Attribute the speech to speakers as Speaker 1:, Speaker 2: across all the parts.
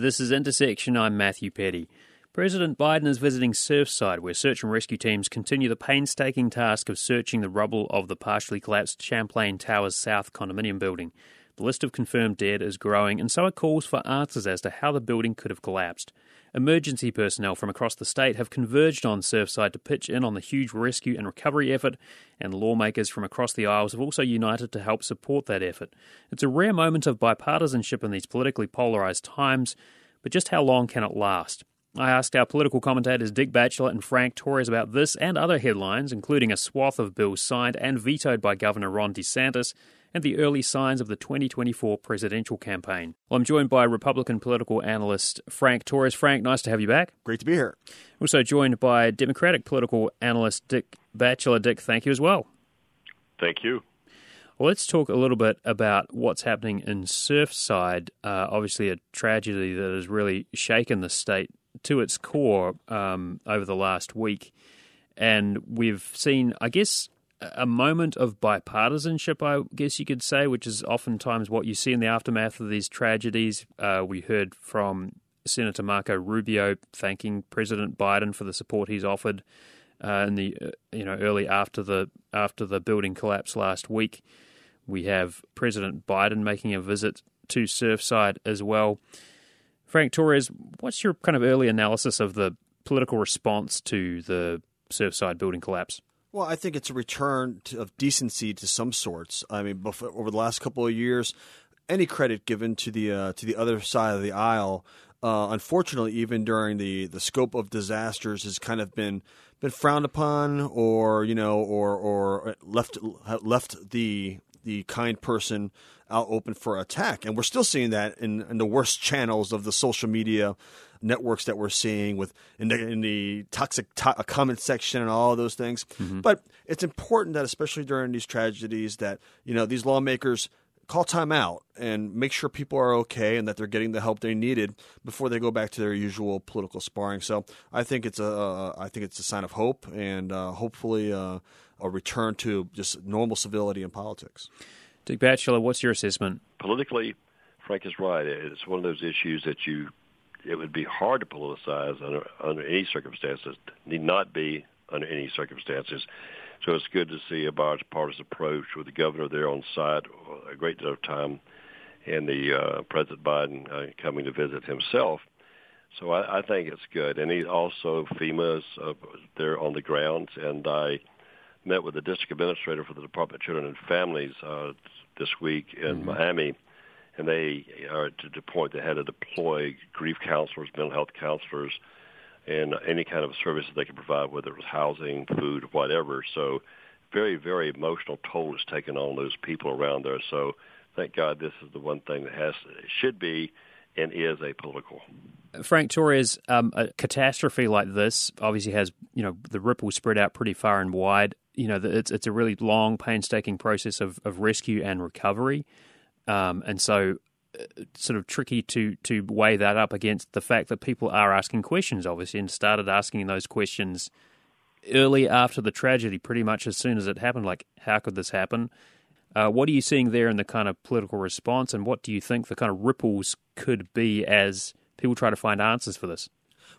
Speaker 1: This is Intersection. I'm Matthew Petty. President Biden is visiting Surfside, where search and rescue teams continue the painstaking task of searching the rubble of the partially collapsed Champlain Towers South condominium building. The list of confirmed dead is growing, and so are calls for answers as to how the building could have collapsed. Emergency personnel from across the state have converged on Surfside to pitch in on the huge rescue and recovery effort, and lawmakers from across the aisles have also united to help support that effort. It's a rare moment of bipartisanship in these politically polarised times, but just how long can it last? I asked our political commentators Dick Batchelor and Frank Torres about this and other headlines, including a swath of bills signed and vetoed by Governor Ron DeSantis and the early signs of the 2024 presidential campaign. Well, I'm joined by Republican political analyst Frank Torres. Frank, nice to have you back.
Speaker 2: Great to be here.
Speaker 1: Also joined by Democratic political analyst Dick Batchelor. Dick, thank you as well.
Speaker 3: Thank you.
Speaker 1: Well, let's talk a little bit about what's happening in Surfside. Uh, obviously, a tragedy that has really shaken the state to its core um, over the last week. And we've seen, I guess, a moment of bipartisanship, I guess you could say, which is oftentimes what you see in the aftermath of these tragedies. Uh, we heard from Senator Marco Rubio thanking President Biden for the support he's offered uh, in the uh, you know early after the after the building collapse last week. We have President Biden making a visit to Surfside as well. Frank Torres, what's your kind of early analysis of the political response to the Surfside building collapse?
Speaker 2: Well, I think it's a return to, of decency to some sorts. I mean, before, over the last couple of years, any credit given to the uh, to the other side of the aisle, uh, unfortunately, even during the, the scope of disasters, has kind of been been frowned upon, or you know, or or left left the the kind person out open for attack. And we're still seeing that in, in the worst channels of the social media networks that we're seeing with in the, in the toxic to- uh, comment section and all of those things. Mm-hmm. But it's important that, especially during these tragedies, that you know these lawmakers call time out and make sure people are okay and that they're getting the help they needed before they go back to their usual political sparring. So I think it's a I think it's a sign of hope and uh, hopefully uh, a return to just normal civility in politics.
Speaker 1: Dick Batchelor, what's your assessment?
Speaker 3: Politically, Frank is right. It's one of those issues that you it would be hard to politicize under under any circumstances. Need not be under any circumstances. So it's good to see a bipartisan approach with the governor there on site a great deal of time, and the uh, President Biden uh, coming to visit himself. So I, I think it's good, and he also FEMA's uh, there on the grounds, and I met with the district administrator for the Department of Children and Families uh, this week in mm-hmm. Miami, and they are to the point they had to deploy grief counselors, mental health counselors, and any kind of services they could provide, whether it was housing, food, whatever. So, very, very emotional toll is taken on those people around there. So, thank God this is the one thing that has should be and is apolitical.
Speaker 1: Frank Torres, um, a catastrophe like this obviously has you know the ripple spread out pretty far and wide. You know, it's it's a really long, painstaking process of, of rescue and recovery. Um, and so uh, sort of tricky to to weigh that up against the fact that people are asking questions, obviously, and started asking those questions early after the tragedy, pretty much as soon as it happened. Like, how could this happen? Uh, what are you seeing there in the kind of political response, and what do you think the kind of ripples could be as people try to find answers for this?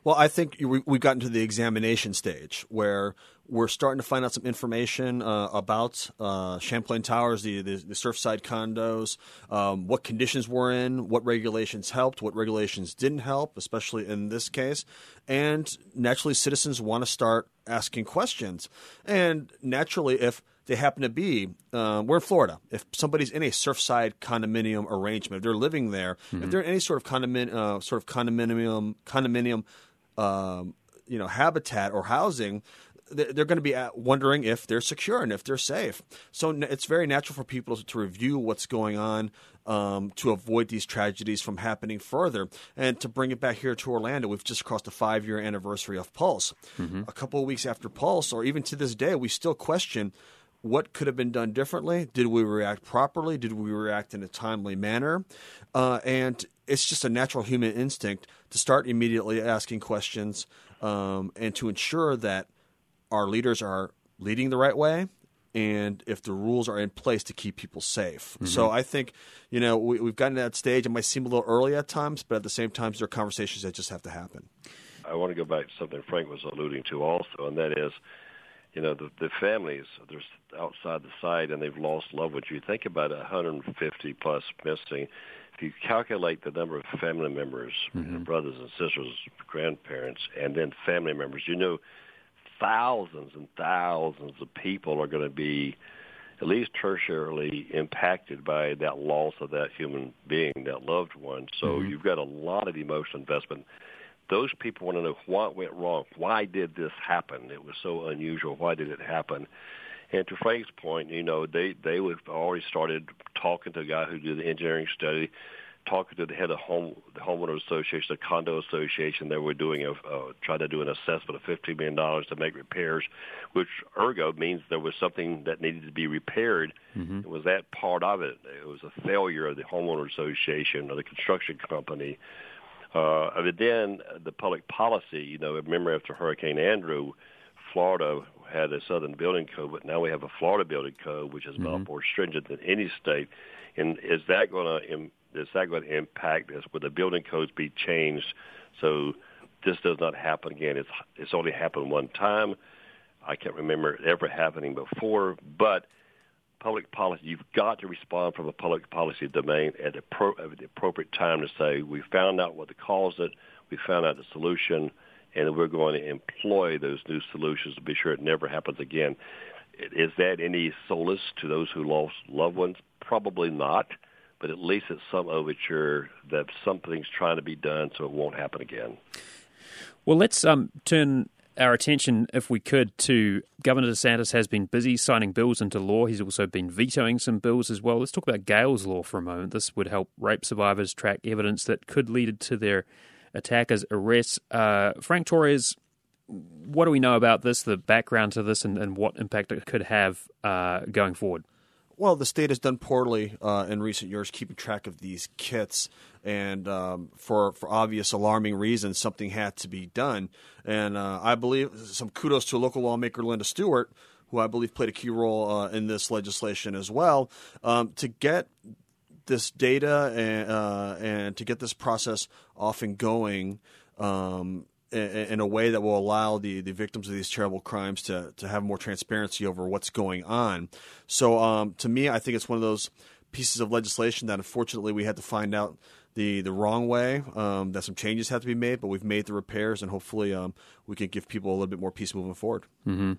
Speaker 2: Well, I think we've gotten to the examination stage where we're starting to find out some information uh, about uh, Champlain Towers, the, the, the Surfside condos, um, what conditions we're in, what regulations helped, what regulations didn't help, especially in this case. And naturally, citizens want to start asking questions. And naturally, if they happen to be, uh, we're in Florida. If somebody's in a Surfside condominium arrangement, if they're living there, mm-hmm. if they're in any sort of condominium, uh, sort of condominium, condominium, um, you know, habitat or housing, they're going to be wondering if they're secure and if they're safe. So it's very natural for people to review what's going on um, to avoid these tragedies from happening further. And to bring it back here to Orlando, we've just crossed the five year anniversary of Pulse. Mm-hmm. A couple of weeks after Pulse, or even to this day, we still question what could have been done differently. Did we react properly? Did we react in a timely manner? Uh, and it's just a natural human instinct to start immediately asking questions um, and to ensure that our leaders are leading the right way and if the rules are in place to keep people safe. Mm-hmm. So I think, you know, we, have gotten to that stage. It might seem a little early at times, but at the same time, there are conversations that just have to happen.
Speaker 3: I want to go back to something Frank was alluding to also, and that is, you know, the, the families they're outside the site and they've lost loved ones. You think about 150 plus missing. If you calculate the number of family members, mm-hmm. brothers and sisters, grandparents, and then family members, you know, thousands and thousands of people are going to be at least tertiarily impacted by that loss of that human being, that loved one. So mm-hmm. you've got a lot of emotional investment. Those people want to know what went wrong. Why did this happen? It was so unusual. Why did it happen? And to Frank's point, you know, they they would already started talking to a guy who did the engineering study talking to the head of home the homeowner association, the condo association. They were doing a uh, trying to do an assessment of fifteen million dollars to make repairs, which ergo means there was something that needed to be repaired. Mm-hmm. It was that part of it. It was a failure of the homeowner association or the construction company. Uh, but then the public policy. You know, remember after Hurricane Andrew, Florida had a Southern Building Code, but now we have a Florida Building Code, which is mm-hmm. much more stringent than any state. And is that going to is that going to impact this? Would the building codes be changed so this does not happen again? It's it's only happened one time. I can't remember it ever happening before, but public policy, you've got to respond from a public policy domain at the, pro, at the appropriate time to say, we found out what the cause it, we found out the solution, and we're going to employ those new solutions to be sure it never happens again. Is that any solace to those who lost loved ones? Probably not but at least it's some overture that something's trying to be done so it won't happen again.
Speaker 1: Well, let's um, turn our attention, if we could, to Governor DeSantis has been busy signing bills into law. He's also been vetoing some bills as well. Let's talk about Gail's Law for a moment. This would help rape survivors track evidence that could lead to their attackers' arrests. Uh, Frank Torres, what do we know about this, the background to this, and, and what impact it could have uh, going forward?
Speaker 2: Well, the state has done poorly uh, in recent years keeping track of these kits, and um, for for obvious alarming reasons, something had to be done. And uh, I believe some kudos to local lawmaker Linda Stewart, who I believe played a key role uh, in this legislation as well, um, to get this data and, uh, and to get this process off and going. Um, in a way that will allow the, the victims of these terrible crimes to, to have more transparency over what's going on. So, um, to me, I think it's one of those pieces of legislation that unfortunately we had to find out the, the wrong way, um, that some changes have to be made, but we've made the repairs, and hopefully um, we can give people a little bit more peace moving forward.
Speaker 1: Mm-hmm.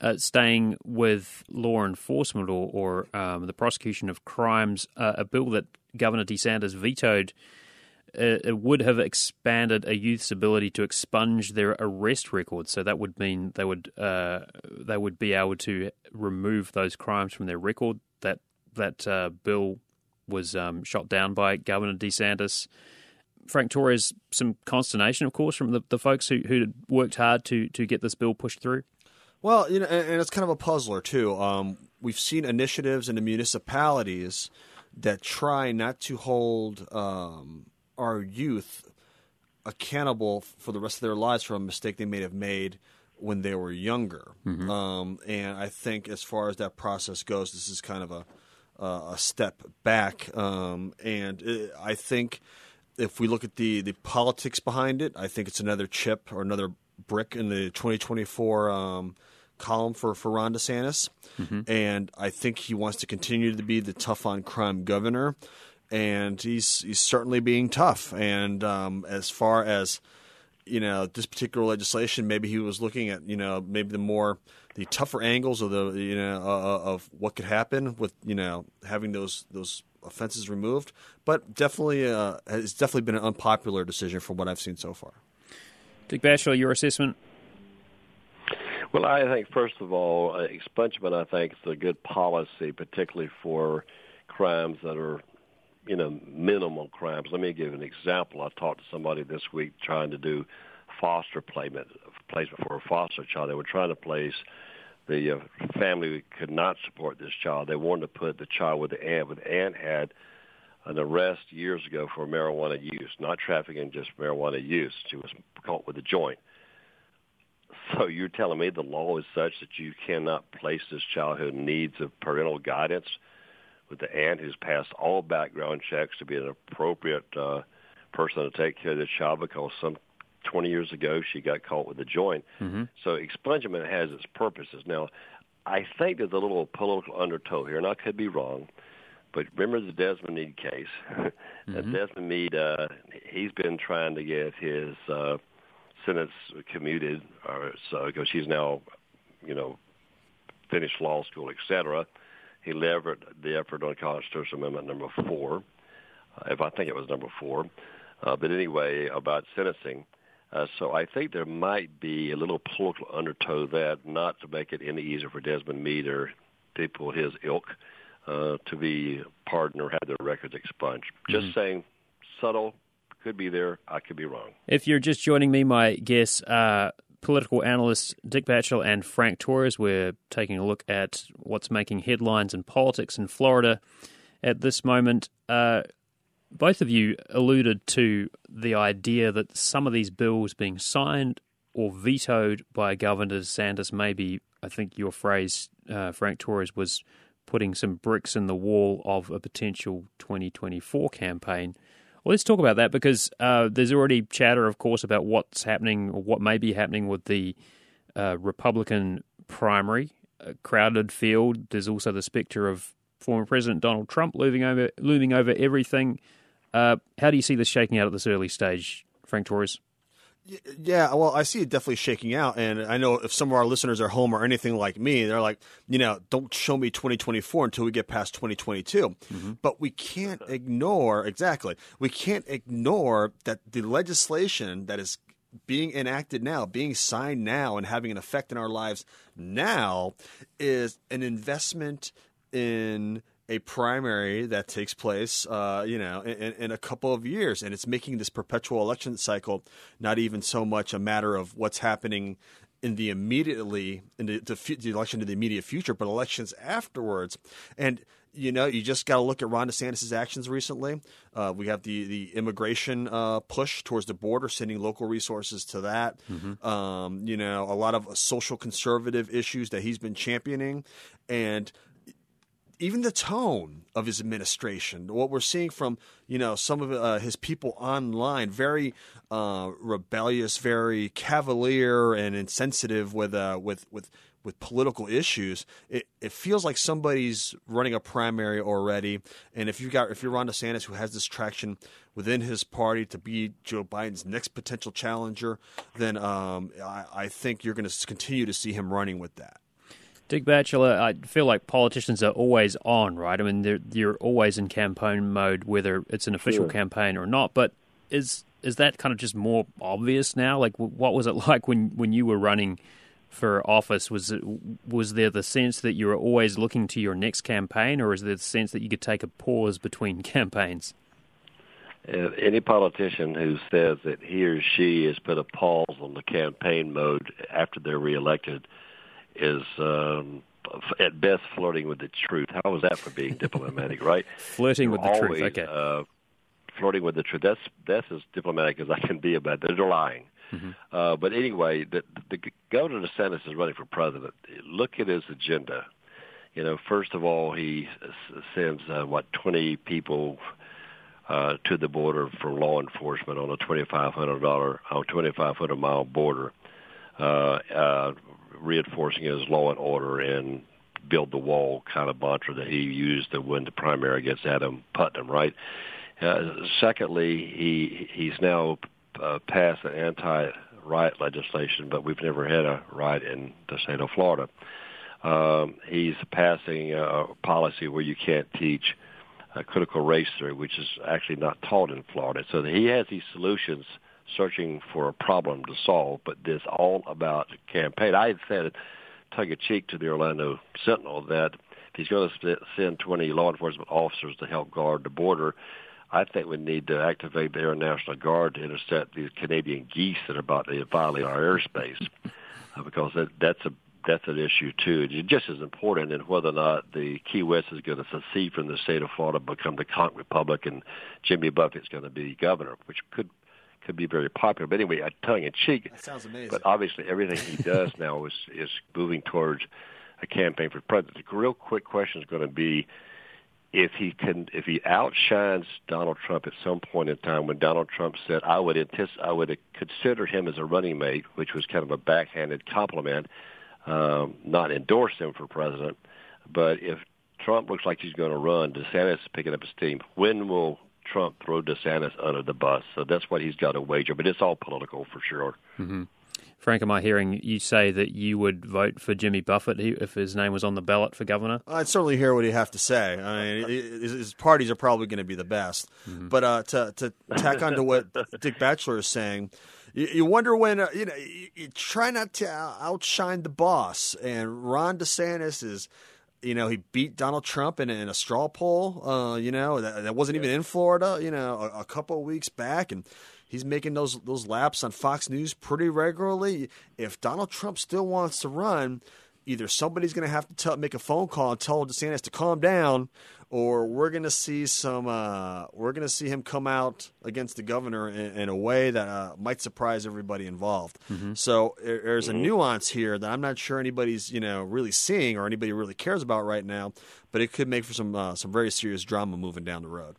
Speaker 1: Uh, staying with law enforcement or, or um, the prosecution of crimes, uh, a bill that Governor DeSantis vetoed it would have expanded a youth's ability to expunge their arrest records. So that would mean they would uh, they would be able to remove those crimes from their record. That that uh, bill was um, shot down by Governor DeSantis. Frank Torres, some consternation, of course, from the, the folks who who worked hard to to get this bill pushed through.
Speaker 2: Well, you know, and, and it's kind of a puzzler too. Um, we've seen initiatives in the municipalities that try not to hold um, our youth accountable for the rest of their lives for a mistake they may have made when they were younger. Mm-hmm. Um, and I think as far as that process goes, this is kind of a uh, a step back. Um, and it, I think if we look at the the politics behind it, I think it's another chip or another brick in the 2024 um, column for for Ron DeSantis. Mm-hmm. And I think he wants to continue to be the tough on crime governor and he's he's certainly being tough. And um, as far as you know, this particular legislation, maybe he was looking at you know maybe the more the tougher angles of the you know uh, of what could happen with you know having those those offenses removed. But definitely, uh, it's definitely been an unpopular decision from what I've seen so far.
Speaker 1: Dick Batchelor, your assessment.
Speaker 3: Well, I think first of all, expungement I think is a good policy, particularly for crimes that are you know, minimal crimes. Let me give an example. I talked to somebody this week trying to do foster placement, placement for a foster child. They were trying to place the uh, family could not support this child. They wanted to put the child with the aunt, but the aunt had an arrest years ago for marijuana use, not trafficking, just marijuana use. She was caught with a joint. So you're telling me the law is such that you cannot place this child who needs of parental guidance with the aunt who's passed all background checks to be an appropriate uh, person to take care of the child because some 20 years ago she got caught with a joint. Mm-hmm. So expungement has its purposes. Now, I think there's a little political undertow here, and I could be wrong. But remember the Desmond Meade case. mm-hmm. Desmond Meade, uh, he's been trying to get his uh, sentence commuted, or so because she's now, you know, finished law school, etc. He levered the effort on Constitutional Amendment number four, uh, if I think it was number four. Uh, but anyway, about sentencing. Uh, so I think there might be a little political undertow that not to make it any easier for Desmond Meade or people his ilk uh, to be pardoned or have their records expunged. Just mm-hmm. saying, subtle, could be there. I could be wrong.
Speaker 1: If you're just joining me, my guests are political analysts Dick Batchelor and Frank Torres. We're taking a look at what's making headlines in politics in Florida at this moment. Uh, both of you alluded to the idea that some of these bills being signed or vetoed by Governor DeSantis, maybe, I think your phrase, uh, Frank Torres, was putting some bricks in the wall of a potential 2024 campaign. Well, let's talk about that because uh, there's already chatter, of course, about what's happening or what may be happening with the uh, Republican primary. A crowded field. There's also the specter of former President Donald Trump looming over, looming over everything. Uh, how do you see this shaking out at this early stage, Frank Torres?
Speaker 2: Yeah, well, I see it definitely shaking out, and I know if some of our listeners are home or anything like me, they're like, you know, don't show me 2024 until we get past 2022. Mm-hmm. But we can't ignore exactly. We can't ignore that the legislation that is being enacted now, being signed now, and having an effect in our lives now is an investment in a primary that takes place, uh, you know, in, in, a couple of years, and it's making this perpetual election cycle not even so much a matter of what's happening in the immediately in the, the, the election to the immediate future, but elections afterwards. And you know, you just got to look at Ron DeSantis' actions recently. Uh, we have the the immigration uh, push towards the border, sending local resources to that. Mm-hmm. Um, you know, a lot of social conservative issues that he's been championing, and even the tone of his administration, what we're seeing from you know some of uh, his people online, very uh, rebellious, very cavalier and insensitive with uh, with with with political issues. It, it feels like somebody's running a primary already, and if you got if you're Ron DeSantis who has this traction within his party to be Joe Biden's next potential challenger, then um, I, I think you're going to continue to see him running with that.
Speaker 1: Dick Batchelor, I feel like politicians are always on, right? I mean, you're always in campaign mode, whether it's an official campaign or not. But is is that kind of just more obvious now? Like, what was it like when, when you were running for office? Was it, was there the sense that you were always looking to your next campaign, or is there the sense that you could take a pause between campaigns?
Speaker 3: Uh, any politician who says that he or she has put a pause on the campaign mode after they're reelected – is um, at best flirting with the truth. How was that for being diplomatic, right?
Speaker 1: flirting You're with the
Speaker 3: always,
Speaker 1: truth. Okay. Uh,
Speaker 3: flirting with the truth. That's that's as diplomatic as I can be about it. They're lying. Mm-hmm. Uh, but anyway, the, the Governor DeSantis is running for president. Look at his agenda. You know, first of all, he sends uh, what twenty people uh, to the border for law enforcement on a twenty five hundred dollar, on twenty five hundred mile border. Uh, uh, reinforcing his law and order and build the wall kind of mantra that he used to win the primary against Adam Putnam, right? Uh, secondly, he he's now uh, passed an anti-riot legislation, but we've never had a riot in the state of Florida. Um, he's passing a policy where you can't teach uh, critical race theory, which is actually not taught in Florida. So he has these solutions – searching for a problem to solve, but this all about campaign. I had said tongue in cheek to the Orlando Sentinel that if he's going to send 20 law enforcement officers to help guard the border, I think we need to activate the Air National Guard to intercept these Canadian geese that are about to violate our airspace, uh, because that, that's a that's an issue too. It's just as important in whether or not the Key West is going to secede from the state of Florida, become the Conch Republic, and Jimmy Buffett's going to be governor, which could could be very popular. But anyway, tongue in cheek.
Speaker 2: That sounds amazing.
Speaker 3: But obviously, everything he does now is is moving towards a campaign for president. The real quick question is going to be if he can if he outshines Donald Trump at some point in time when Donald Trump said I would anticipate, I would consider him as a running mate, which was kind of a backhanded compliment, um, not endorse him for president. But if Trump looks like he's going to run, DeSantis is picking up his steam. When will Trump throw DeSantis under the bus? So that's what he's got to wager. But it's all political for sure.
Speaker 1: Mm-hmm. Frank, am I hearing you say that you would vote for Jimmy Buffett if his name was on the ballot for governor?
Speaker 2: I'd certainly hear what he'd have to say. I mean, his parties are probably going to be the best. Mm-hmm. But uh, to, to tack on to what Dick Batchelor is saying, you, you wonder when uh, you know you, you, try not to outshine the boss, and Ron DeSantis is. You know, he beat Donald Trump in, in a straw poll. Uh, you know, that, that wasn't even in Florida. You know, a, a couple of weeks back, and He's making those those laps on Fox News pretty regularly. If Donald Trump still wants to run, either somebody's going to have to tell, make a phone call and tell DeSantis to calm down, or we're going to see some. Uh, we're going to see him come out against the governor in, in a way that uh, might surprise everybody involved. Mm-hmm. So there's a mm-hmm. nuance here that I'm not sure anybody's you know really seeing or anybody really cares about right now, but it could make for some uh, some very serious drama moving down the road.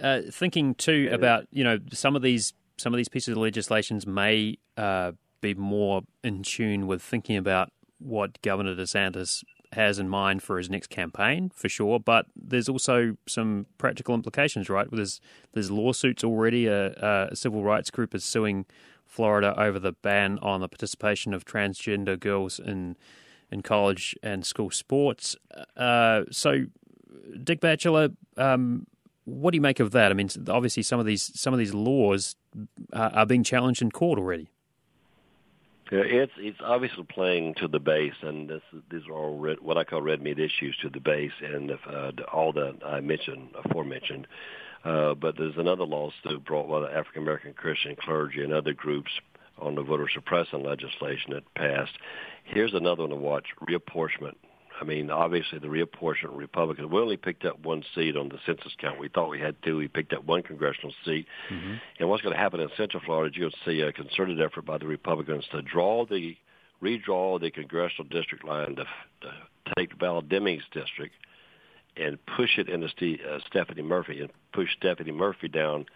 Speaker 1: Uh, thinking too about you know some of these some of these pieces of legislations may uh, be more in tune with thinking about what Governor DeSantis has in mind for his next campaign, for sure. But there's also some practical implications, right? There's there's lawsuits already. A, a civil rights group is suing Florida over the ban on the participation of transgender girls in in college and school sports. Uh, so, Dick Batchelor, um, what do you make of that? I mean, obviously, some of these some of these laws are, are being challenged in court already.
Speaker 3: Yeah, it's it's obviously playing to the base, and this, these are all red, what I call red meat issues to the base, and if, uh, all that I mentioned aforementioned. Uh, but there's another lawsuit brought by the African American Christian clergy and other groups on the voter suppression legislation that passed. Here's another one to watch: reapportionment I mean, obviously the reapportionment Republicans. We only picked up one seat on the census count. We thought we had two. We picked up one congressional seat. Mm-hmm. And what's going to happen in Central Florida? You'll see a concerted effort by the Republicans to draw the redraw the congressional district line to, to take Val Demings district and push it into Steve, uh, Stephanie Murphy and push Stephanie Murphy down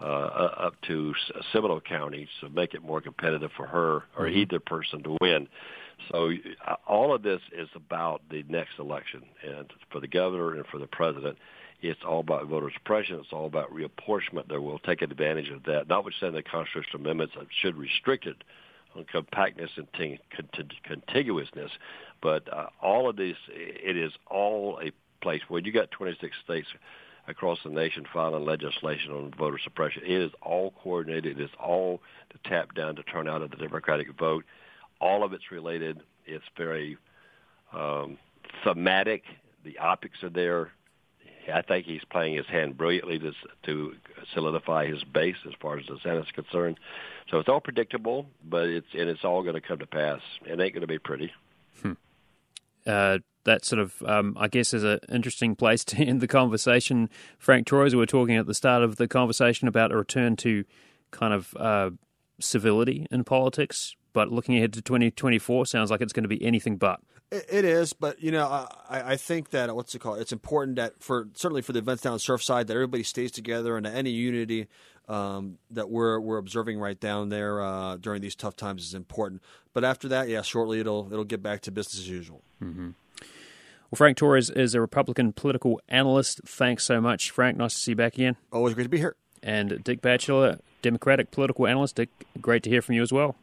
Speaker 3: uh, up to Seminole County to make it more competitive for her or mm-hmm. either person to win. So uh, all of this is about the next election, and for the governor and for the president, it's all about voter suppression. It's all about reapportionment. They will take advantage of that, notwithstanding the constitutional amendments that should restrict it on compactness and t- contiguousness. But uh, all of this, it is all a place where you got 26 states across the nation filing legislation on voter suppression. It is all coordinated. It is all to tap down to turn out of the Democratic vote all of it's related. It's very um, thematic. The optics are there. I think he's playing his hand brilliantly to, to solidify his base as far as the Senate is concerned. So it's all predictable, but it's and it's all going to come to pass. It ain't going to be pretty.
Speaker 1: Hmm. Uh, that sort of, um, I guess, is an interesting place to end the conversation. Frank Torres, we were talking at the start of the conversation about a return to kind of uh, civility in politics but looking ahead to 2024 sounds like it's going to be anything but.
Speaker 2: It is, but you know, I, I think that what's it called? It's important that for certainly for the events down Surfside that everybody stays together and any unity um, that we're we're observing right down there uh, during these tough times is important. But after that, yeah, shortly it'll it'll get back to business as usual.
Speaker 1: Mm-hmm. Well, Frank Torres is a Republican political analyst. Thanks so much, Frank. Nice to see you back again.
Speaker 2: Always great to be here.
Speaker 1: And Dick Batchelor, Democratic political analyst. Dick, great to hear from you as well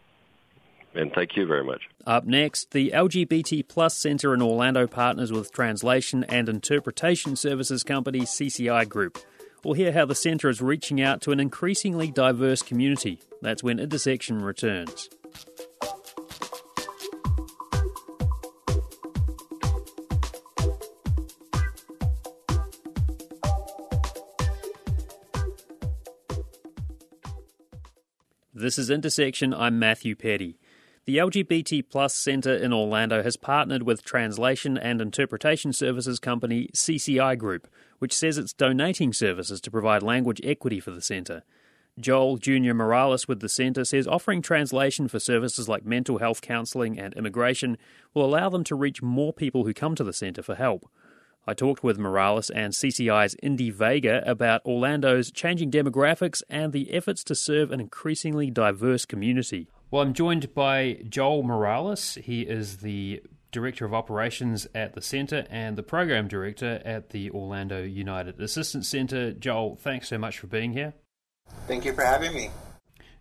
Speaker 3: and thank you very much.
Speaker 1: Up next, the LGBT Plus Center in Orlando partners with translation and interpretation services company CCI Group. We'll hear how the center is reaching out to an increasingly diverse community. That's when Intersection returns. This is Intersection. I'm Matthew Petty. The LGBT Plus Centre in Orlando has partnered with translation and interpretation services company CCI Group, which says it's donating services to provide language equity for the centre. Joel Jr. Morales with the Centre says offering translation for services like mental health counselling and immigration will allow them to reach more people who come to the Centre for help. I talked with Morales and CCI's Indy Vega about Orlando's changing demographics and the efforts to serve an increasingly diverse community. Well, I'm joined by Joel Morales. He is the Director of Operations at the Centre and the Program Director at the Orlando United Assistance Centre. Joel, thanks so much for being here.
Speaker 4: Thank you for having me.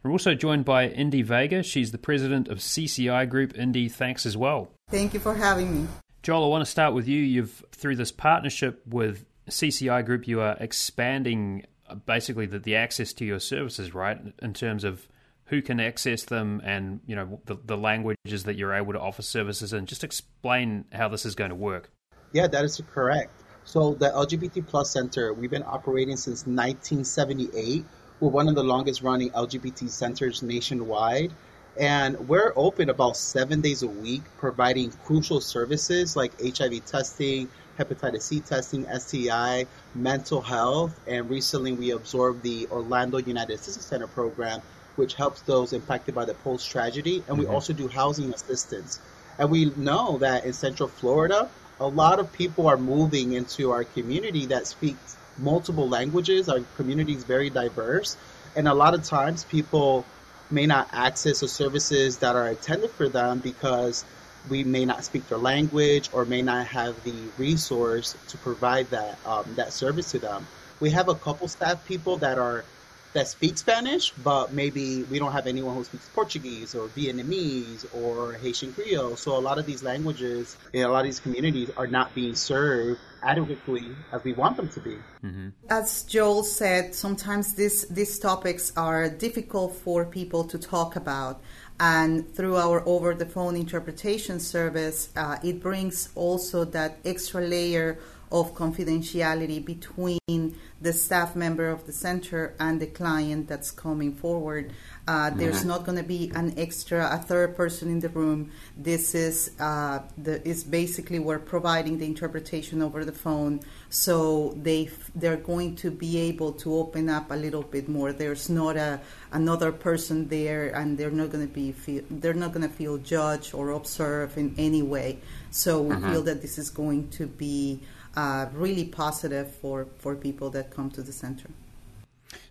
Speaker 1: We're also joined by Indy Vega. She's the president of CCI Group. Indy, thanks as well.
Speaker 5: Thank you for having me.
Speaker 1: Joel, I want to start with you. You've through this partnership with CCI Group, you are expanding uh, basically the, the access to your services, right? In terms of who can access them and you know the, the languages that you're able to offer services in. Just explain how this is going to work.
Speaker 4: Yeah, that is correct. So the LGBT Plus Center, we've been operating since 1978 we're one of the longest running LGBT centers nationwide. And we're open about seven days a week, providing crucial services like HIV testing, hepatitis C testing, STI, mental health. And recently we absorbed the Orlando United Assistance Center program, which helps those impacted by the Pulse tragedy. And we mm-hmm. also do housing assistance. And we know that in Central Florida, a lot of people are moving into our community that speaks multiple languages. Our community is very diverse, and a lot of times people may not access the services that are intended for them because we may not speak their language or may not have the resource to provide that um, that service to them. We have a couple staff people that are that speak Spanish, but maybe we don't have anyone who speaks Portuguese or Vietnamese or Haitian Creole. So a lot of these languages in a lot of these communities are not being served adequately as we want them to be.
Speaker 5: Mm-hmm. As Joel said, sometimes this, these topics are difficult for people to talk about. And through our over the phone interpretation service, uh, it brings also that extra layer of confidentiality between the staff member of the center and the client that's coming forward. Uh, there's mm-hmm. not going to be an extra, a third person in the room. This is uh, the is basically we're providing the interpretation over the phone, so they they're going to be able to open up a little bit more. There's not a another person there, and they're not going to be feel, they're not going to feel judged or observed in any way. So we mm-hmm. feel that this is going to be uh, really positive for, for people that come to the center.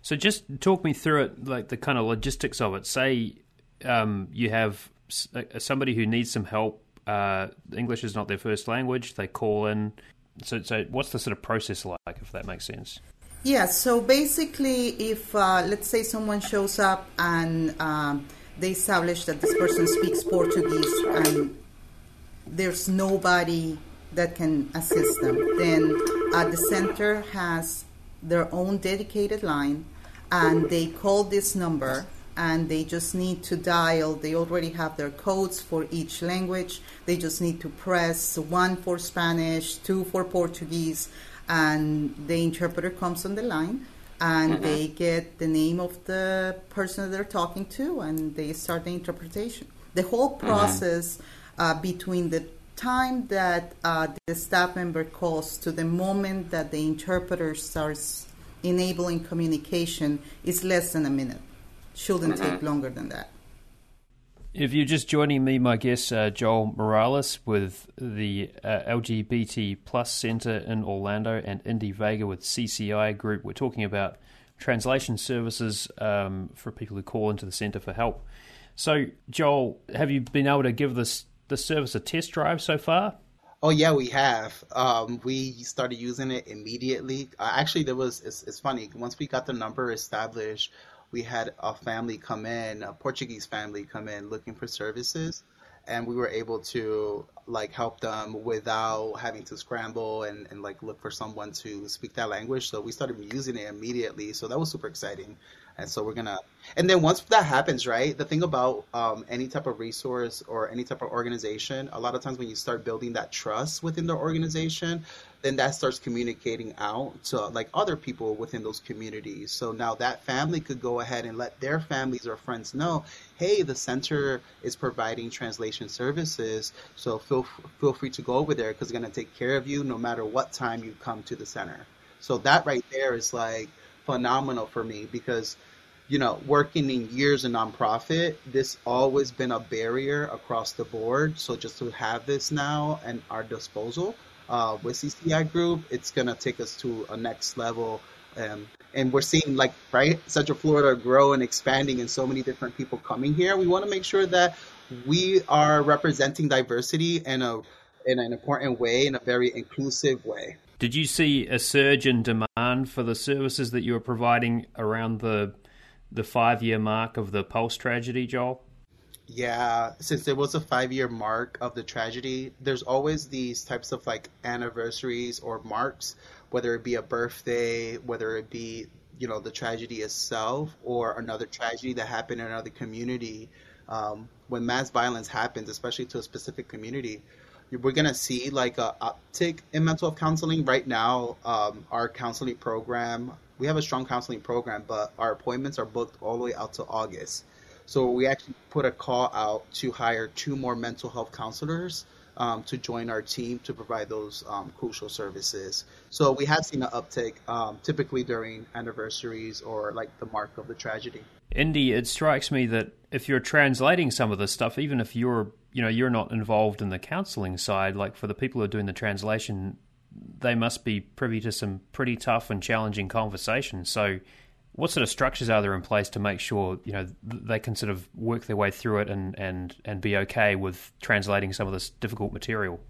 Speaker 1: So just talk me through it, like the kind of logistics of it. Say um, you have uh, somebody who needs some help. Uh, English is not their first language. They call in. So, so what's the sort of process like, if that makes sense?
Speaker 5: Yeah. So basically, if uh, let's say someone shows up and um, they establish that this person speaks Portuguese and there's nobody that can assist them. Then uh, the center has their own dedicated line, and they call this number and they just need to dial. They already have their codes for each language. They just need to press one for Spanish, two for Portuguese, and the interpreter comes on the line and mm-hmm. they get the name of the person that they're talking to and they start the interpretation. The whole mm-hmm. process mm-hmm. uh, between the time that uh, the staff member calls to the moment that the interpreter starts enabling communication is less than a minute. Shouldn't mm-hmm. take longer than that.
Speaker 1: If you're just joining me, my guest uh, Joel Morales with the uh, LGBT Plus Center in Orlando and Indy Vega with CCI Group. We're talking about translation services um, for people who call into the center for help. So, Joel, have you been able to give this the service a test drive so far?
Speaker 4: Oh yeah, we have. Um, we started using it immediately. Uh, actually, there was. It's, it's, funny. Once we got the number established, we had a family come in, a Portuguese family come in looking for services, and we were able to like help them without having to scramble and, and like look for someone to speak that language. So we started using it immediately. So that was super exciting and so we're gonna and then once that happens right the thing about um, any type of resource or any type of organization a lot of times when you start building that trust within the organization then that starts communicating out to like other people within those communities. So now that family could go ahead and let their families or friends know hey the center is providing translation services so feel feel free to go over there because they're to take care of you no matter what time you come to the center. So that right there is like phenomenal for me because you know, working in years in nonprofit, this always been a barrier across the board. So just to have this now at our disposal uh, with CCI Group, it's gonna take us to a next level. Um, and we're seeing like right Central Florida grow and expanding, and so many different people coming here. We want to make sure that we are representing diversity in a in an important way, in a very inclusive way.
Speaker 1: Did you see a surge in demand for the services that you were providing around the the five year mark of the Pulse tragedy, Joel?
Speaker 4: Yeah, since it was a five year mark of the tragedy, there's always these types of like anniversaries or marks, whether it be a birthday, whether it be, you know, the tragedy itself or another tragedy that happened in another community. Um, when mass violence happens, especially to a specific community, we're gonna see like a uptick in mental health counseling. Right now, um, our counseling program we have a strong counseling program, but our appointments are booked all the way out to August. So we actually put a call out to hire two more mental health counselors um, to join our team to provide those um, crucial services. So we have seen an uptick, um, typically during anniversaries or like the mark of the tragedy.
Speaker 1: Indy, it strikes me that if you're translating some of this stuff, even if you're you know you're not involved in the counseling side, like for the people who are doing the translation, they must be privy to some pretty tough and challenging conversations. So, what sort of structures are there in place to make sure you know they can sort of work their way through it and and and be okay with translating some of this difficult material?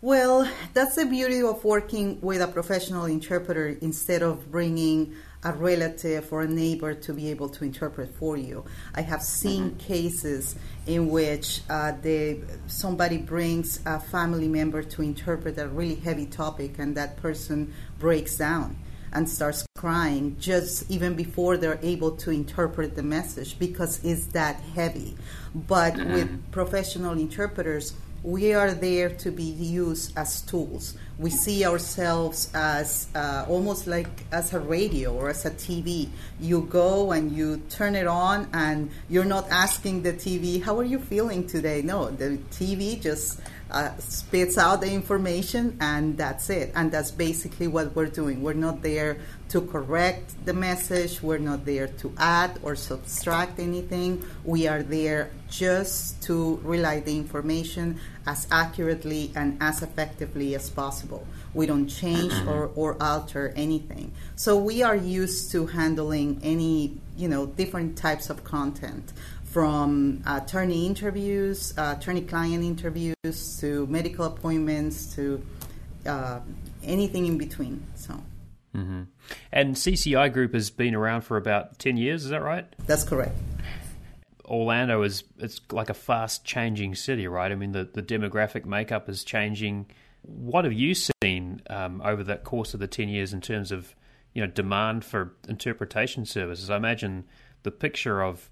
Speaker 5: Well, that's the beauty of working with a professional interpreter instead of bringing a relative or a neighbor to be able to interpret for you. I have seen mm-hmm. cases in which uh, they, somebody brings a family member to interpret a really heavy topic, and that person breaks down and starts crying just even before they're able to interpret the message because it's that heavy. But mm-hmm. with professional interpreters, we are there to be used as tools. We see ourselves as uh, almost like as a radio or as a TV. You go and you turn it on, and you're not asking the TV, How are you feeling today? No, the TV just uh, spits out the information and that's it. And that's basically what we're doing. We're not there to correct the message, we're not there to add or subtract anything. We are there just to relay the information as accurately and as effectively as possible. We don't change or, or alter anything. So we are used to handling any, you know, different types of content from attorney interviews, uh, attorney client interviews, to medical appointments, to uh, anything in between. So.
Speaker 1: Mm-hmm. And CCI Group has been around for about ten years. Is that right?
Speaker 5: That's correct.
Speaker 1: Orlando is it's like a fast changing city, right? I mean, the, the demographic makeup is changing. What have you seen um, over that course of the ten years in terms of you know demand for interpretation services? I imagine the picture of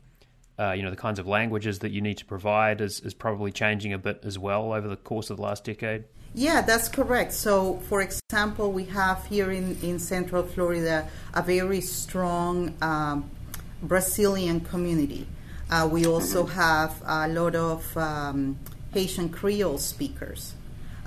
Speaker 1: uh, you know the kinds of languages that you need to provide is, is probably changing a bit as well over the course of the last decade.
Speaker 5: Yeah, that's correct. So, for example, we have here in, in Central Florida a very strong um, Brazilian community. Uh, we also have a lot of um, Haitian Creole speakers.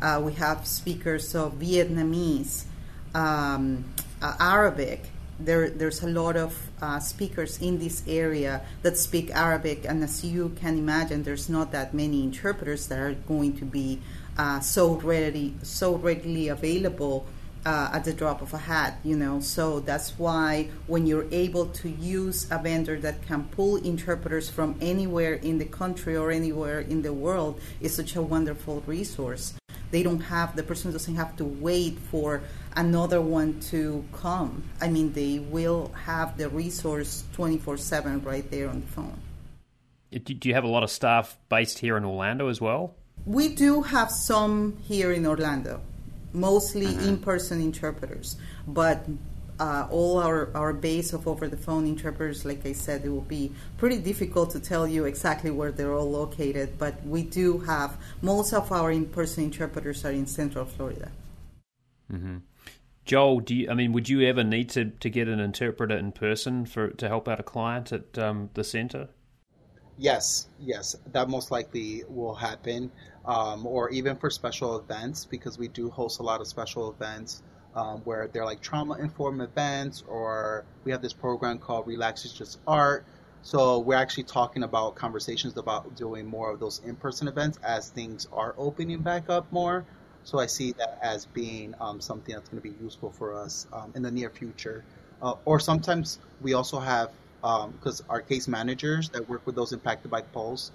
Speaker 5: Uh, we have speakers of Vietnamese, um, uh, Arabic, there, there's a lot of uh, speakers in this area that speak Arabic, and as you can imagine, there's not that many interpreters that are going to be uh, so readily so readily available uh, at the drop of a hat. You know, so that's why when you're able to use a vendor that can pull interpreters from anywhere in the country or anywhere in the world, is such a wonderful resource. They don't have the person doesn't have to wait for another one to come. I mean, they will have the resource 24 7 right there on the phone.
Speaker 1: Do you have a lot of staff based here in Orlando as well?
Speaker 5: We do have some here in Orlando, mostly uh-huh. in person interpreters, but uh, all our, our base of over the phone interpreters, like I said, it will be pretty difficult to tell you exactly where they're all located, but we do have most of our in person interpreters are in Central Florida.
Speaker 1: Mm-hmm. Joel, do you, I mean, would you ever need to, to get an interpreter in person for to help out a client at um, the center?
Speaker 4: Yes, yes, that most likely will happen, um, or even for special events because we do host a lot of special events um, where they're like trauma informed events, or we have this program called Relax is Just Art. So we're actually talking about conversations about doing more of those in person events as things are opening back up more. So I see that as being um, something that's going to be useful for us um, in the near future. Uh, or sometimes we also have, because um, our case managers that work with those impacted by Pulse,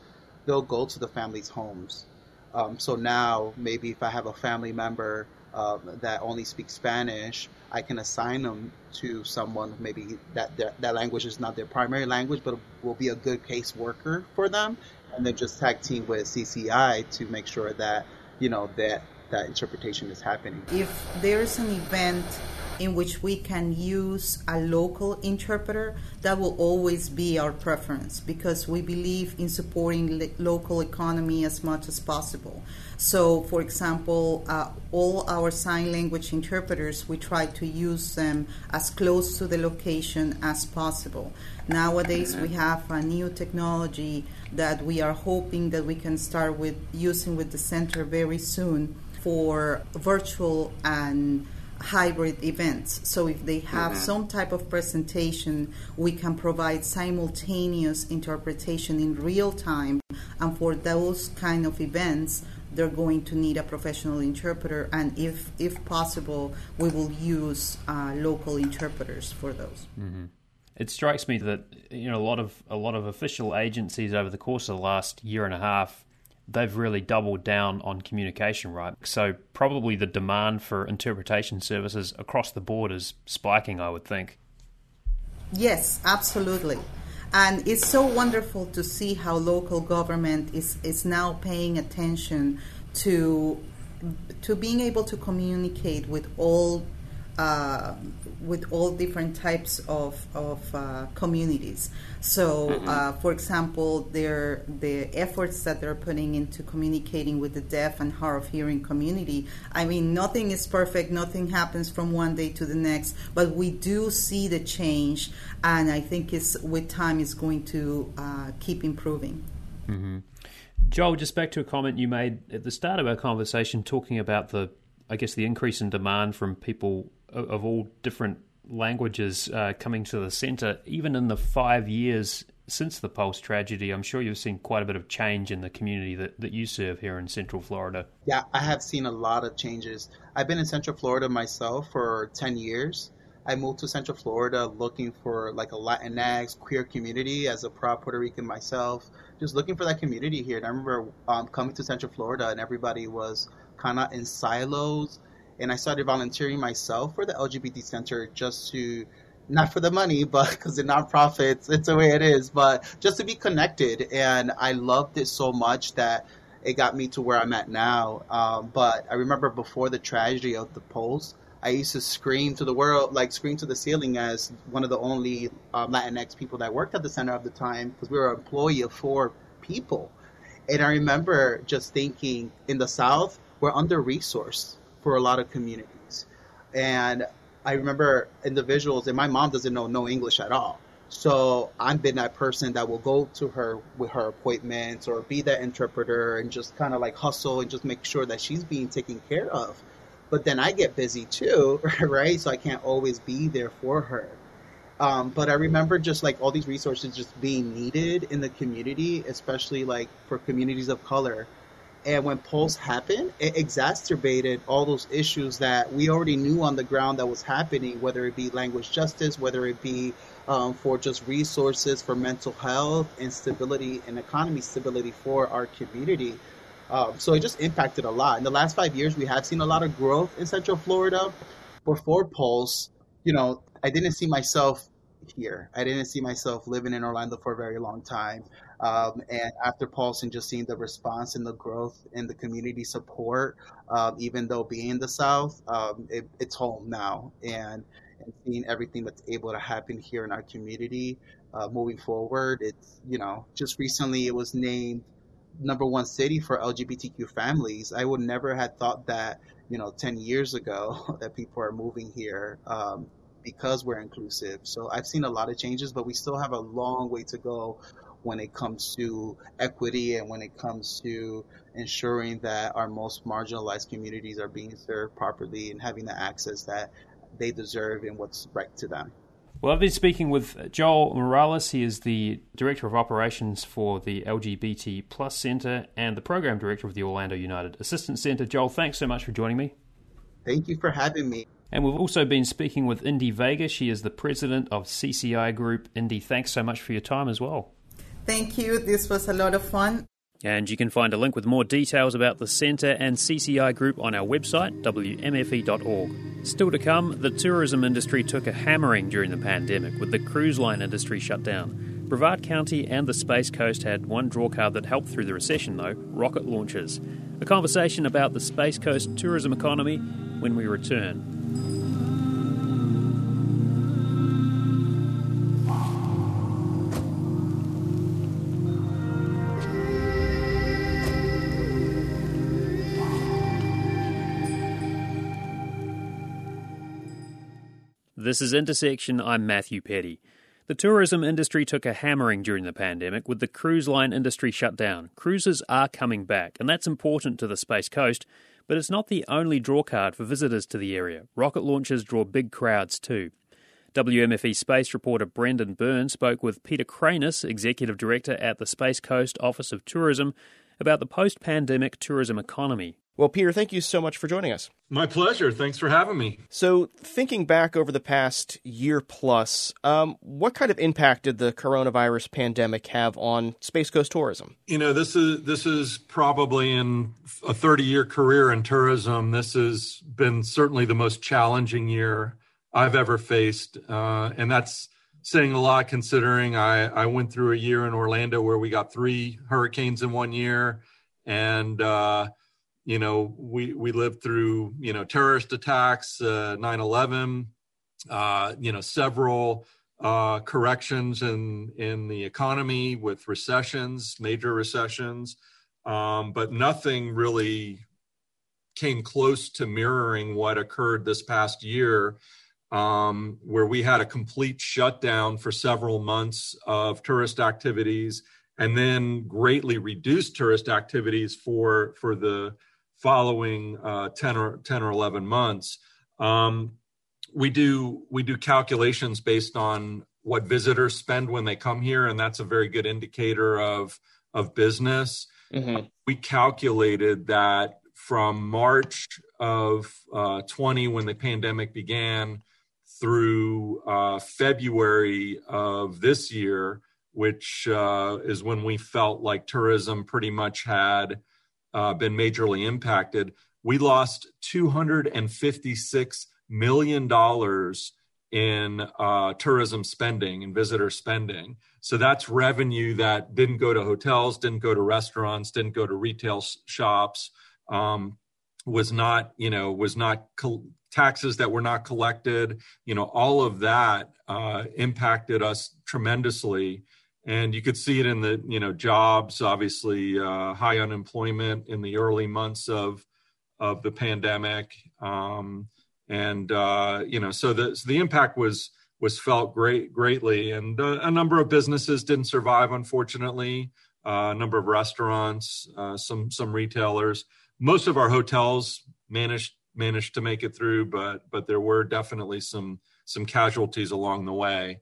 Speaker 4: they'll go to the families' homes. Um, so now maybe if I have a family member uh, that only speaks Spanish, I can assign them to someone maybe that that, that language is not their primary language, but will be a good case worker for them, and then just tag team with CCI to make sure that you know that that interpretation is happening.
Speaker 5: If there's an event in which we can use a local interpreter, that will always be our preference because we believe in supporting the local economy as much as possible. So, for example, uh, all our sign language interpreters, we try to use them as close to the location as possible. Nowadays, we have a new technology that we are hoping that we can start with using with the center very soon for virtual and hybrid events. So if they have mm-hmm. some type of presentation, we can provide simultaneous interpretation in real time. And for those kind of events, they're going to need a professional interpreter. And if if possible, we will use uh, local interpreters for those.
Speaker 1: Mm-hmm. It strikes me that you know a lot of a lot of official agencies over the course of the last year and a half they've really doubled down on communication, right? So probably the demand for interpretation services across the board is spiking, I would think.
Speaker 5: Yes, absolutely. And it's so wonderful to see how local government is, is now paying attention to to being able to communicate with all uh, with all different types of, of uh, communities. So, mm-hmm. uh, for example, their the efforts that they're putting into communicating with the deaf and hard of hearing community. I mean, nothing is perfect. Nothing happens from one day to the next, but we do see the change, and I think it's with time is going to uh, keep improving.
Speaker 1: Mm-hmm. Joel, just back to a comment you made at the start of our conversation, talking about the, I guess, the increase in demand from people of, of all different languages uh, coming to the centre, even in the five years since the Pulse tragedy, I'm sure you've seen quite a bit of change in the community that, that you serve here in Central Florida.
Speaker 4: Yeah, I have seen a lot of changes. I've been in Central Florida myself for 10 years. I moved to Central Florida looking for like a Latinx queer community as a proud Puerto Rican myself, just looking for that community here. And I remember um, coming to Central Florida and everybody was kind of in silos and I started volunteering myself for the LGBT Center just to not for the money, but because the nonprofits, it's the way it is, but just to be connected. And I loved it so much that it got me to where I'm at now. Um, but I remember before the tragedy of the Pulse, I used to scream to the world, like scream to the ceiling as one of the only um, Latinx people that worked at the center of the time because we were an employee of four people. And I remember just thinking in the South, we're under resourced for a lot of communities. And I remember individuals, and my mom doesn't know no English at all. So I've been that person that will go to her with her appointments or be that interpreter and just kind of like hustle and just make sure that she's being taken care of. But then I get busy too, right? So I can't always be there for her. Um, but I remember just like all these resources just being needed in the community, especially like for communities of color. And when Pulse happened, it exacerbated all those issues that we already knew on the ground that was happening, whether it be language justice, whether it be um, for just resources for mental health and stability and economy stability for our community. Um, so it just impacted a lot. In the last five years, we have seen a lot of growth in Central Florida. Before Pulse, you know, I didn't see myself here. I didn't see myself living in Orlando for a very long time. Um, and after Pulse and just seeing the response and the growth and the community support, um, even though being in the South, um, it, it's home now. And, and seeing everything that's able to happen here in our community uh, moving forward, it's, you know, just recently it was named number one city for LGBTQ families. I would never have thought that, you know, 10 years ago that people are moving here um, because we're inclusive. So I've seen a lot of changes, but we still have a long way to go when it comes to equity and when it comes to ensuring that our most marginalized communities are being served properly and having the access that they deserve and what's right to them.
Speaker 1: Well, I've been speaking with Joel Morales. He is the Director of Operations for the LGBT Plus Center and the Program Director of the Orlando United Assistance Center. Joel, thanks so much for joining me.
Speaker 4: Thank you for having me.
Speaker 1: And we've also been speaking with Indy Vega. She is the President of CCI Group. Indy, thanks so much for your time as well.
Speaker 5: Thank you. This was a lot of fun.
Speaker 1: And you can find a link with more details about the Centre and CCI Group on our website, wmfe.org. Still to come, the tourism industry took a hammering during the pandemic with the cruise line industry shut down. Brevard County and the Space Coast had one drawcard that helped through the recession, though rocket launches. A conversation about the Space Coast tourism economy when we return. This is Intersection. I'm Matthew Peddie. The tourism industry took a hammering during the pandemic with the cruise line industry shut down. Cruises are coming back, and that's important to the Space Coast, but it's not the only drawcard for visitors to the area. Rocket launches draw big crowds too. WMFE space reporter Brendan Byrne spoke with Peter Cranis, Executive Director at the Space Coast Office of Tourism, about the post pandemic tourism economy.
Speaker 6: Well, Peter, thank you so much for joining us.
Speaker 7: My pleasure. Thanks for having me.
Speaker 6: So, thinking back over the past year plus, um, what kind of impact did the coronavirus pandemic have on Space Coast tourism?
Speaker 7: You know, this is this is probably in a 30-year career in tourism. This has been certainly the most challenging year I've ever faced, uh, and that's saying a lot considering I, I went through a year in Orlando where we got three hurricanes in one year, and uh, you know we we lived through you know terrorist attacks uh, 9-11 uh, you know several uh, corrections in in the economy with recessions major recessions. Um, but nothing really came close to mirroring what occurred this past year um, where we had a complete shutdown for several months of tourist activities and then greatly reduced tourist activities for for the following uh, 10 or 10 or 11 months um, we do we do calculations based on what visitors spend when they come here and that's a very good indicator of of business mm-hmm. we calculated that from march of uh, 20 when the pandemic began through uh, february of this year which uh, is when we felt like tourism pretty much had uh, been majorly impacted. We lost $256 million in uh, tourism spending and visitor spending. So that's revenue that didn't go to hotels, didn't go to restaurants, didn't go to retail shops, um, was not, you know, was not co- taxes that were not collected. You know, all of that uh, impacted us tremendously and you could see it in the you know jobs obviously uh, high unemployment in the early months of of the pandemic. Um, and uh, you know so the so the impact was was felt great greatly. And uh, a number of businesses didn't survive unfortunately. Uh, a number of restaurants uh, some some retailers. Most of our hotels managed managed to make it through but but there were definitely some some casualties along the way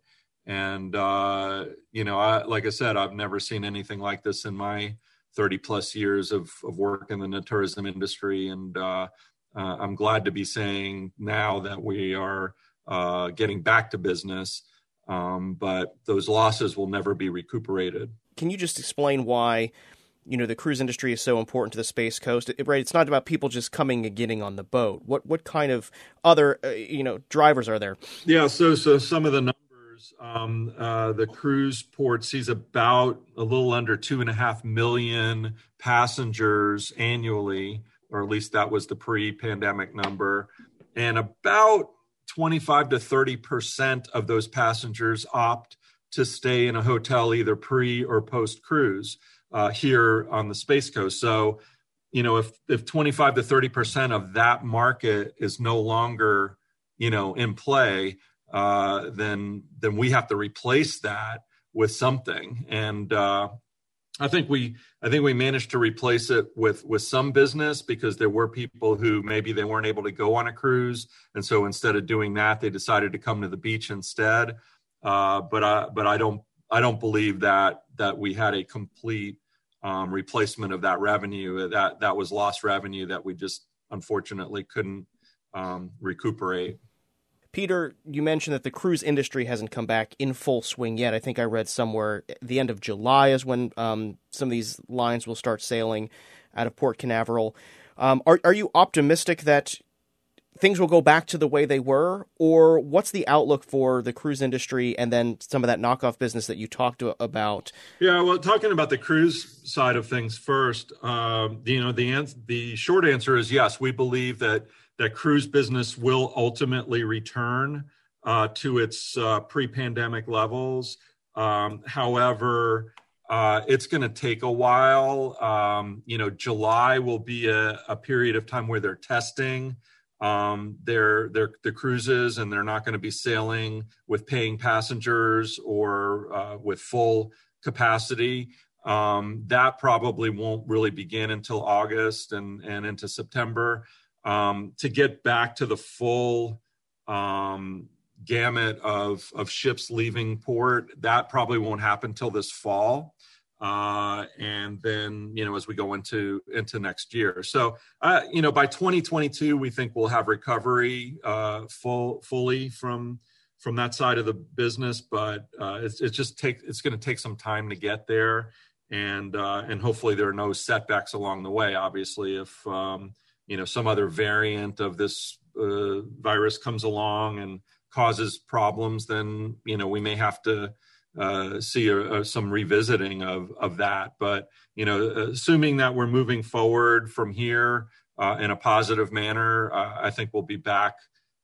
Speaker 7: and uh, you know, I, like I said, I've never seen anything like this in my 30 plus years of of work in the tourism industry, and uh, uh, I'm glad to be saying now that we are uh, getting back to business. Um, but those losses will never be recuperated.
Speaker 6: Can you just explain why? you know the cruise industry is so important to the space coast it, right it's not about people just coming and getting on the boat what what kind of other uh, you know drivers are there
Speaker 7: yeah so so some of the um, uh, the cruise port sees about a little under two and a half million passengers annually, or at least that was the pre-pandemic number, and about 25 to 30 percent of those passengers opt to stay in a hotel either pre or post cruise uh, here on the space coast. So, you know, if if 25 to 30 percent of that market is no longer you know in play uh, then then we have to replace that with something. And uh, I think we I think we managed to replace it with with some business because there were people who maybe they weren't able to go on a cruise, and so instead of doing that, they decided to come to the beach instead. Uh, but I but I don't I don't believe that that we had a complete um, replacement of that revenue. That that was lost revenue that we just unfortunately couldn't um, recuperate.
Speaker 6: Peter, you mentioned that the cruise industry hasn't come back in full swing yet. I think I read somewhere the end of July is when um, some of these lines will start sailing out of Port Canaveral. Um, are are you optimistic that things will go back to the way they were, or what's the outlook for the cruise industry and then some of that knockoff business that you talked about?
Speaker 7: Yeah, well, talking about the cruise side of things first, um, you know, the the short answer is yes. We believe that that cruise business will ultimately return uh, to its uh, pre-pandemic levels. Um, however, uh, it's going to take a while. Um, you know, July will be a, a, period of time where they're testing um, their their the cruises, and they're not going to be sailing with paying passengers or uh, with full capacity. Um, that probably won't really begin until August and and into September um, to get back to the full um, gamut of, of ships leaving port. That probably won't happen till this fall. Uh, and then you know as we go into into next year so uh, you know by 2022 we think we'll have recovery uh, full fully from from that side of the business but uh, it's, it's just take it's going to take some time to get there and uh, and hopefully there are no setbacks along the way obviously if um, you know some other variant of this uh, virus comes along and causes problems, then you know we may have to uh, see a, a, some revisiting of of that. But you know, assuming that we're moving forward from here uh, in a positive manner, uh, I think we'll be back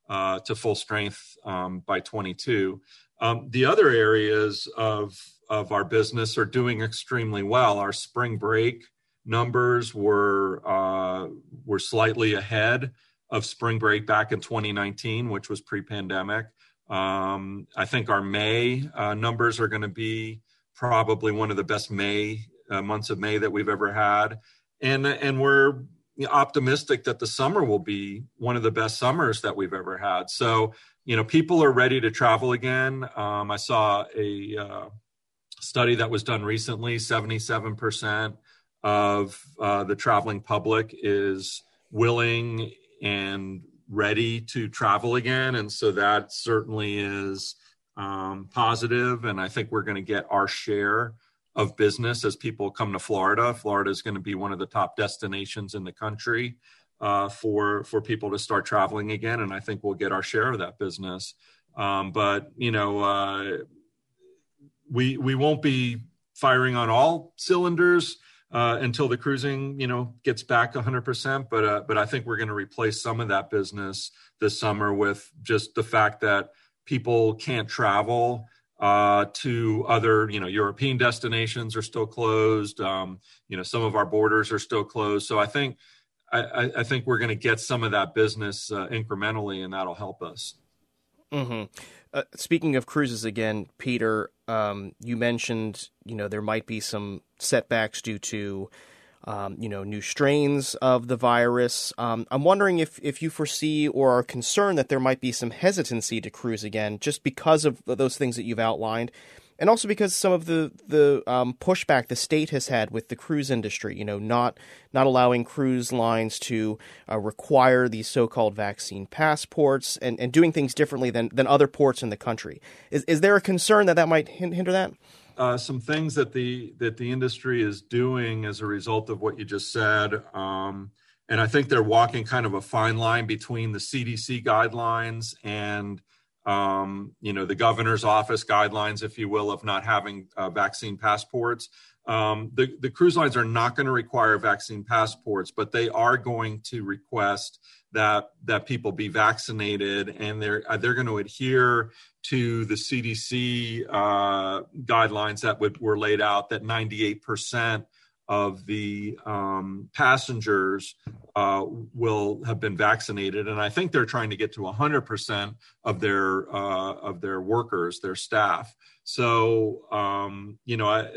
Speaker 7: uh, to full strength um, by 22. Um, the other areas of of our business are doing extremely well. Our spring break numbers were uh, were slightly ahead of spring break back in 2019, which was pre-pandemic. Um, I think our May uh, numbers are going to be probably one of the best May uh, months of May that we've ever had, and and we're optimistic that the summer will be one of the best summers that we've ever had. So you know, people are ready to travel again. Um, I saw a uh, study that was done recently: seventy-seven percent of uh, the traveling public is willing and ready to travel again. And so that certainly is um, positive. And I think we're going to get our share of business as people come to Florida. Florida is going to be one of the top destinations in the country uh, for for people to start traveling again, and I think we'll get our share of that business. Um, but you know, uh, we we won't be firing on all cylinders uh, until the cruising, you know, gets back 100%. But uh, but I think we're going to replace some of that business this summer with just the fact that people can't travel uh, to other, you know, European destinations are still closed. Um, you know, some of our borders are still closed. So I think I, I think we're going to get some of that business uh, incrementally, and that'll help us.
Speaker 6: Mm-hmm. Uh, speaking of cruises again, Peter, um, you mentioned you know there might be some setbacks due to um, you know new strains of the virus. Um, I'm wondering if if you foresee or are concerned that there might be some hesitancy to cruise again, just because of those things that you've outlined and also because some of the the um, pushback the state has had with the cruise industry, you know, not not allowing cruise lines to uh, require these so-called vaccine passports and, and doing things differently than, than other ports in the country. Is is there a concern that that might hinder that?
Speaker 7: Uh, some things that the that the industry is doing as a result of what you just said. Um, and I think they're walking kind of a fine line between the CDC guidelines and um, you know, the governor's office guidelines, if you will, of not having uh, vaccine passports. Um, the, the cruise lines are not going to require vaccine passports, but they are going to request that that people be vaccinated, and they're uh, they're going to adhere to the CDC uh, guidelines that would, were laid out that 98 percent of the um, passengers uh, will have been vaccinated, and I think they're trying to get to 100% of their uh, of their workers, their staff. So um, you know, I,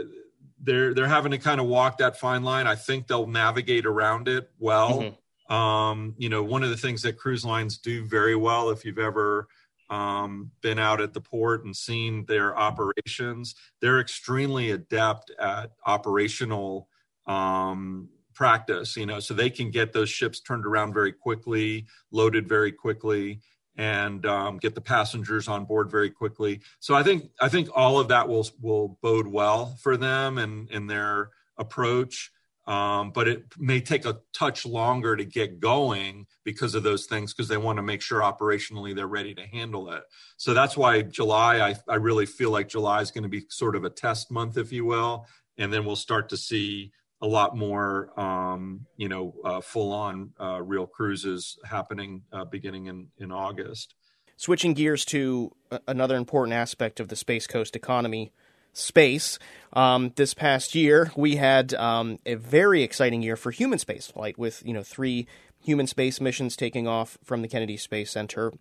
Speaker 7: they're they're having to kind of walk that fine line. I think they'll navigate around it well. Mm-hmm. Um, you know, one of the things that cruise lines do very well, if you've ever um, been out at the port and seen their operations, they're extremely adept at operational um, practice. You know, so they can get those ships turned around very quickly, loaded very quickly and um, get the passengers on board very quickly. So I think I think all of that will will bode well for them and in their approach. Um, but it may take a touch longer to get going because of those things because they want to make sure operationally they're ready to handle it. So that's why July I, I really feel like July is going to be sort of a test month, if you will, and then we'll start to see a lot more, um, you know, uh, full-on uh, real cruises happening uh, beginning in in August.
Speaker 6: Switching gears to another important aspect of the Space Coast economy, space. Um, this past year, we had um, a very exciting year for human spaceflight, with you know three human space missions taking off from the Kennedy Space Center.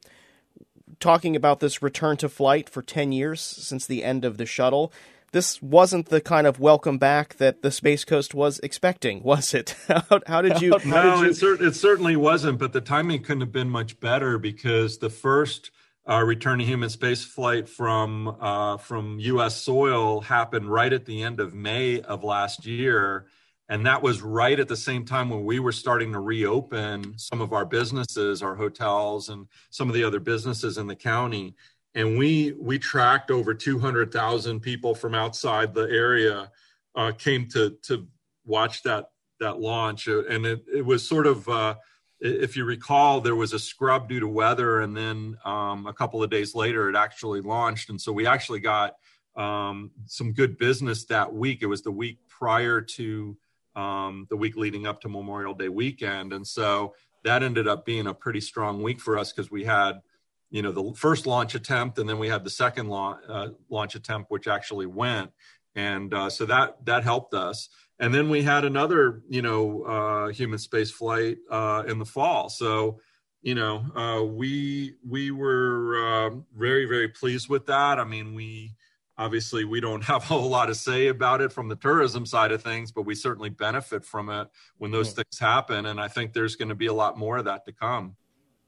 Speaker 6: Talking about this return to flight for ten years since the end of the shuttle, this wasn't the kind of welcome back that the Space Coast was expecting, was it? how, how, did you?
Speaker 7: How no, did you... It, cer- it, certainly wasn't. But the timing couldn't have been much better because the first uh, return to human space flight from uh, from U.S. soil happened right at the end of May of last year, and that was right at the same time when we were starting to reopen some of our businesses, our hotels, and some of the other businesses in the county and we we tracked over 200,000 people from outside the area uh, came to to watch that that launch and it, it was sort of uh, if you recall there was a scrub due to weather and then um, a couple of days later it actually launched. And so we actually got um, some good business that week. It was the week prior to um, the week leading up to memorial day weekend. And so that ended up being a pretty strong week for us because we had you know the first launch attempt and then we had the second launch, uh, launch attempt which actually went. And uh, so that that helped us and then we had another you know uh, human space flight uh, in the fall. So you know uh, we we were um, very very pleased with that. I mean we obviously we don't have a whole lot to say about it from the tourism side of things but we certainly benefit from it when those things happen. And i think there's going to be a lot more of that to come.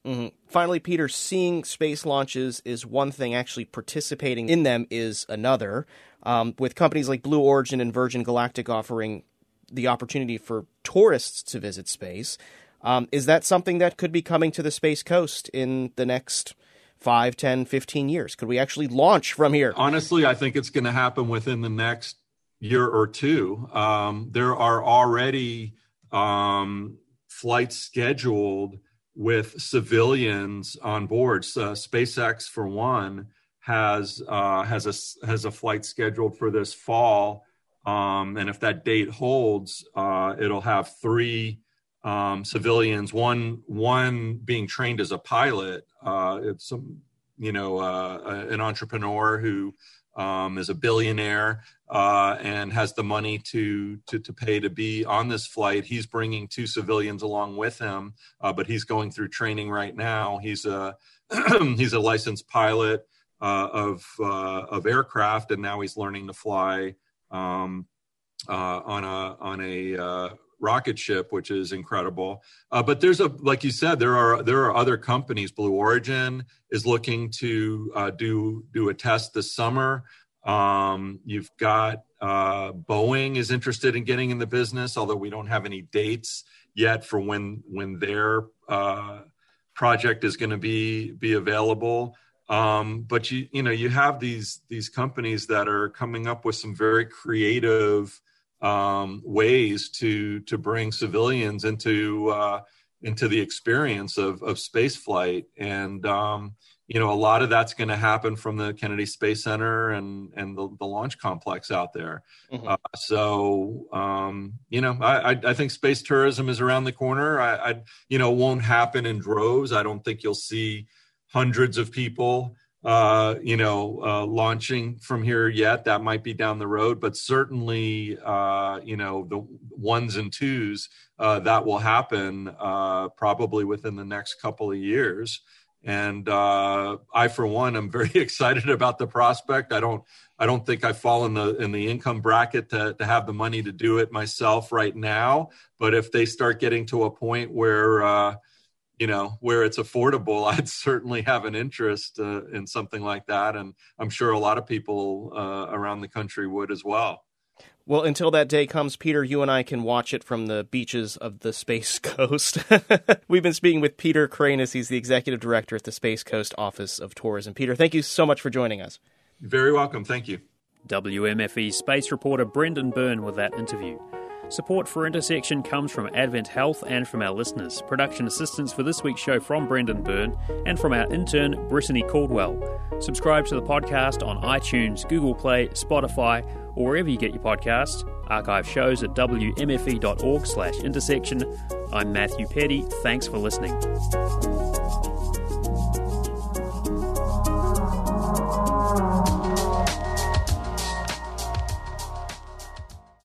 Speaker 6: Mm-hmm. Finally, Peter, seeing space launches is one thing, actually participating in them is another. Um, with companies like Blue Origin and Virgin Galactic offering the opportunity for tourists to visit space, um, is that something that could be coming to the Space Coast in the next 5, 10, 15 years? Could we actually launch from here?
Speaker 7: Honestly, I think it's going to happen within the next year or two. Um, there are already um, flights scheduled with civilians on board. So SpaceX, for one, has uh, has a has a flight scheduled for this fall, um, and if that date holds, uh, it'll have three um, civilians. One one being trained as a pilot. Uh, it's some you know uh, an entrepreneur who um, is a billionaire uh, and has the money to, to, to pay to be on this flight. He's bringing two civilians along with him, uh, but he's going through training right now. He's a he's a licensed pilot uh, of uh, of aircraft, and now he's learning to fly um, uh, on a on a uh, rocket ship, which is incredible. Uh, but there's a, like you said, there are there are other companies. Blue Origin is looking to uh, do do a test this summer. Um, you've got uh, Boeing is interested in getting in the business, although we don't have any dates yet for when when their uh, project is going to be be available. Um, but you you know you have these these companies that are coming up with some very creative um, ways to to bring civilians into uh, into the experience of of space flight and um, you know a lot of that's going to happen from the Kennedy Space Center and and the, the launch complex out there. Mm-hmm. Uh, so um, you know I, I, I think space tourism is around the corner. I, I you know won't happen in droves. I don't think you'll see hundreds of people uh, you know, uh, launching from here yet. That might be down the road, but certainly, uh, you know, the ones and twos uh, that will happen uh, probably within the next couple of years. And uh, I, for one, am very excited about the prospect. I don't, I don't think I fall in the in the income bracket to to have the money to do it myself right now. But if they start getting to a point where you know where it's affordable i'd certainly have an interest uh, in something like that and i'm sure a lot of people uh, around the country would as well
Speaker 6: well, until that day comes, Peter, you and I can watch it from the beaches of the Space Coast. We've been speaking with Peter Cranis. He's the executive director at the Space Coast Office of Tourism. Peter, thank you so much for joining us.
Speaker 7: Very welcome. Thank you.
Speaker 1: WMFE space reporter Brendan Byrne with that interview. Support for Intersection comes from Advent Health and from our listeners. Production assistance for this week's show from Brendan Byrne and from our intern, Brittany Caldwell. Subscribe to the podcast on iTunes, Google Play, Spotify, or wherever you get your podcasts. Archive shows at wmfe.org slash intersection. I'm Matthew Peddie. Thanks for listening.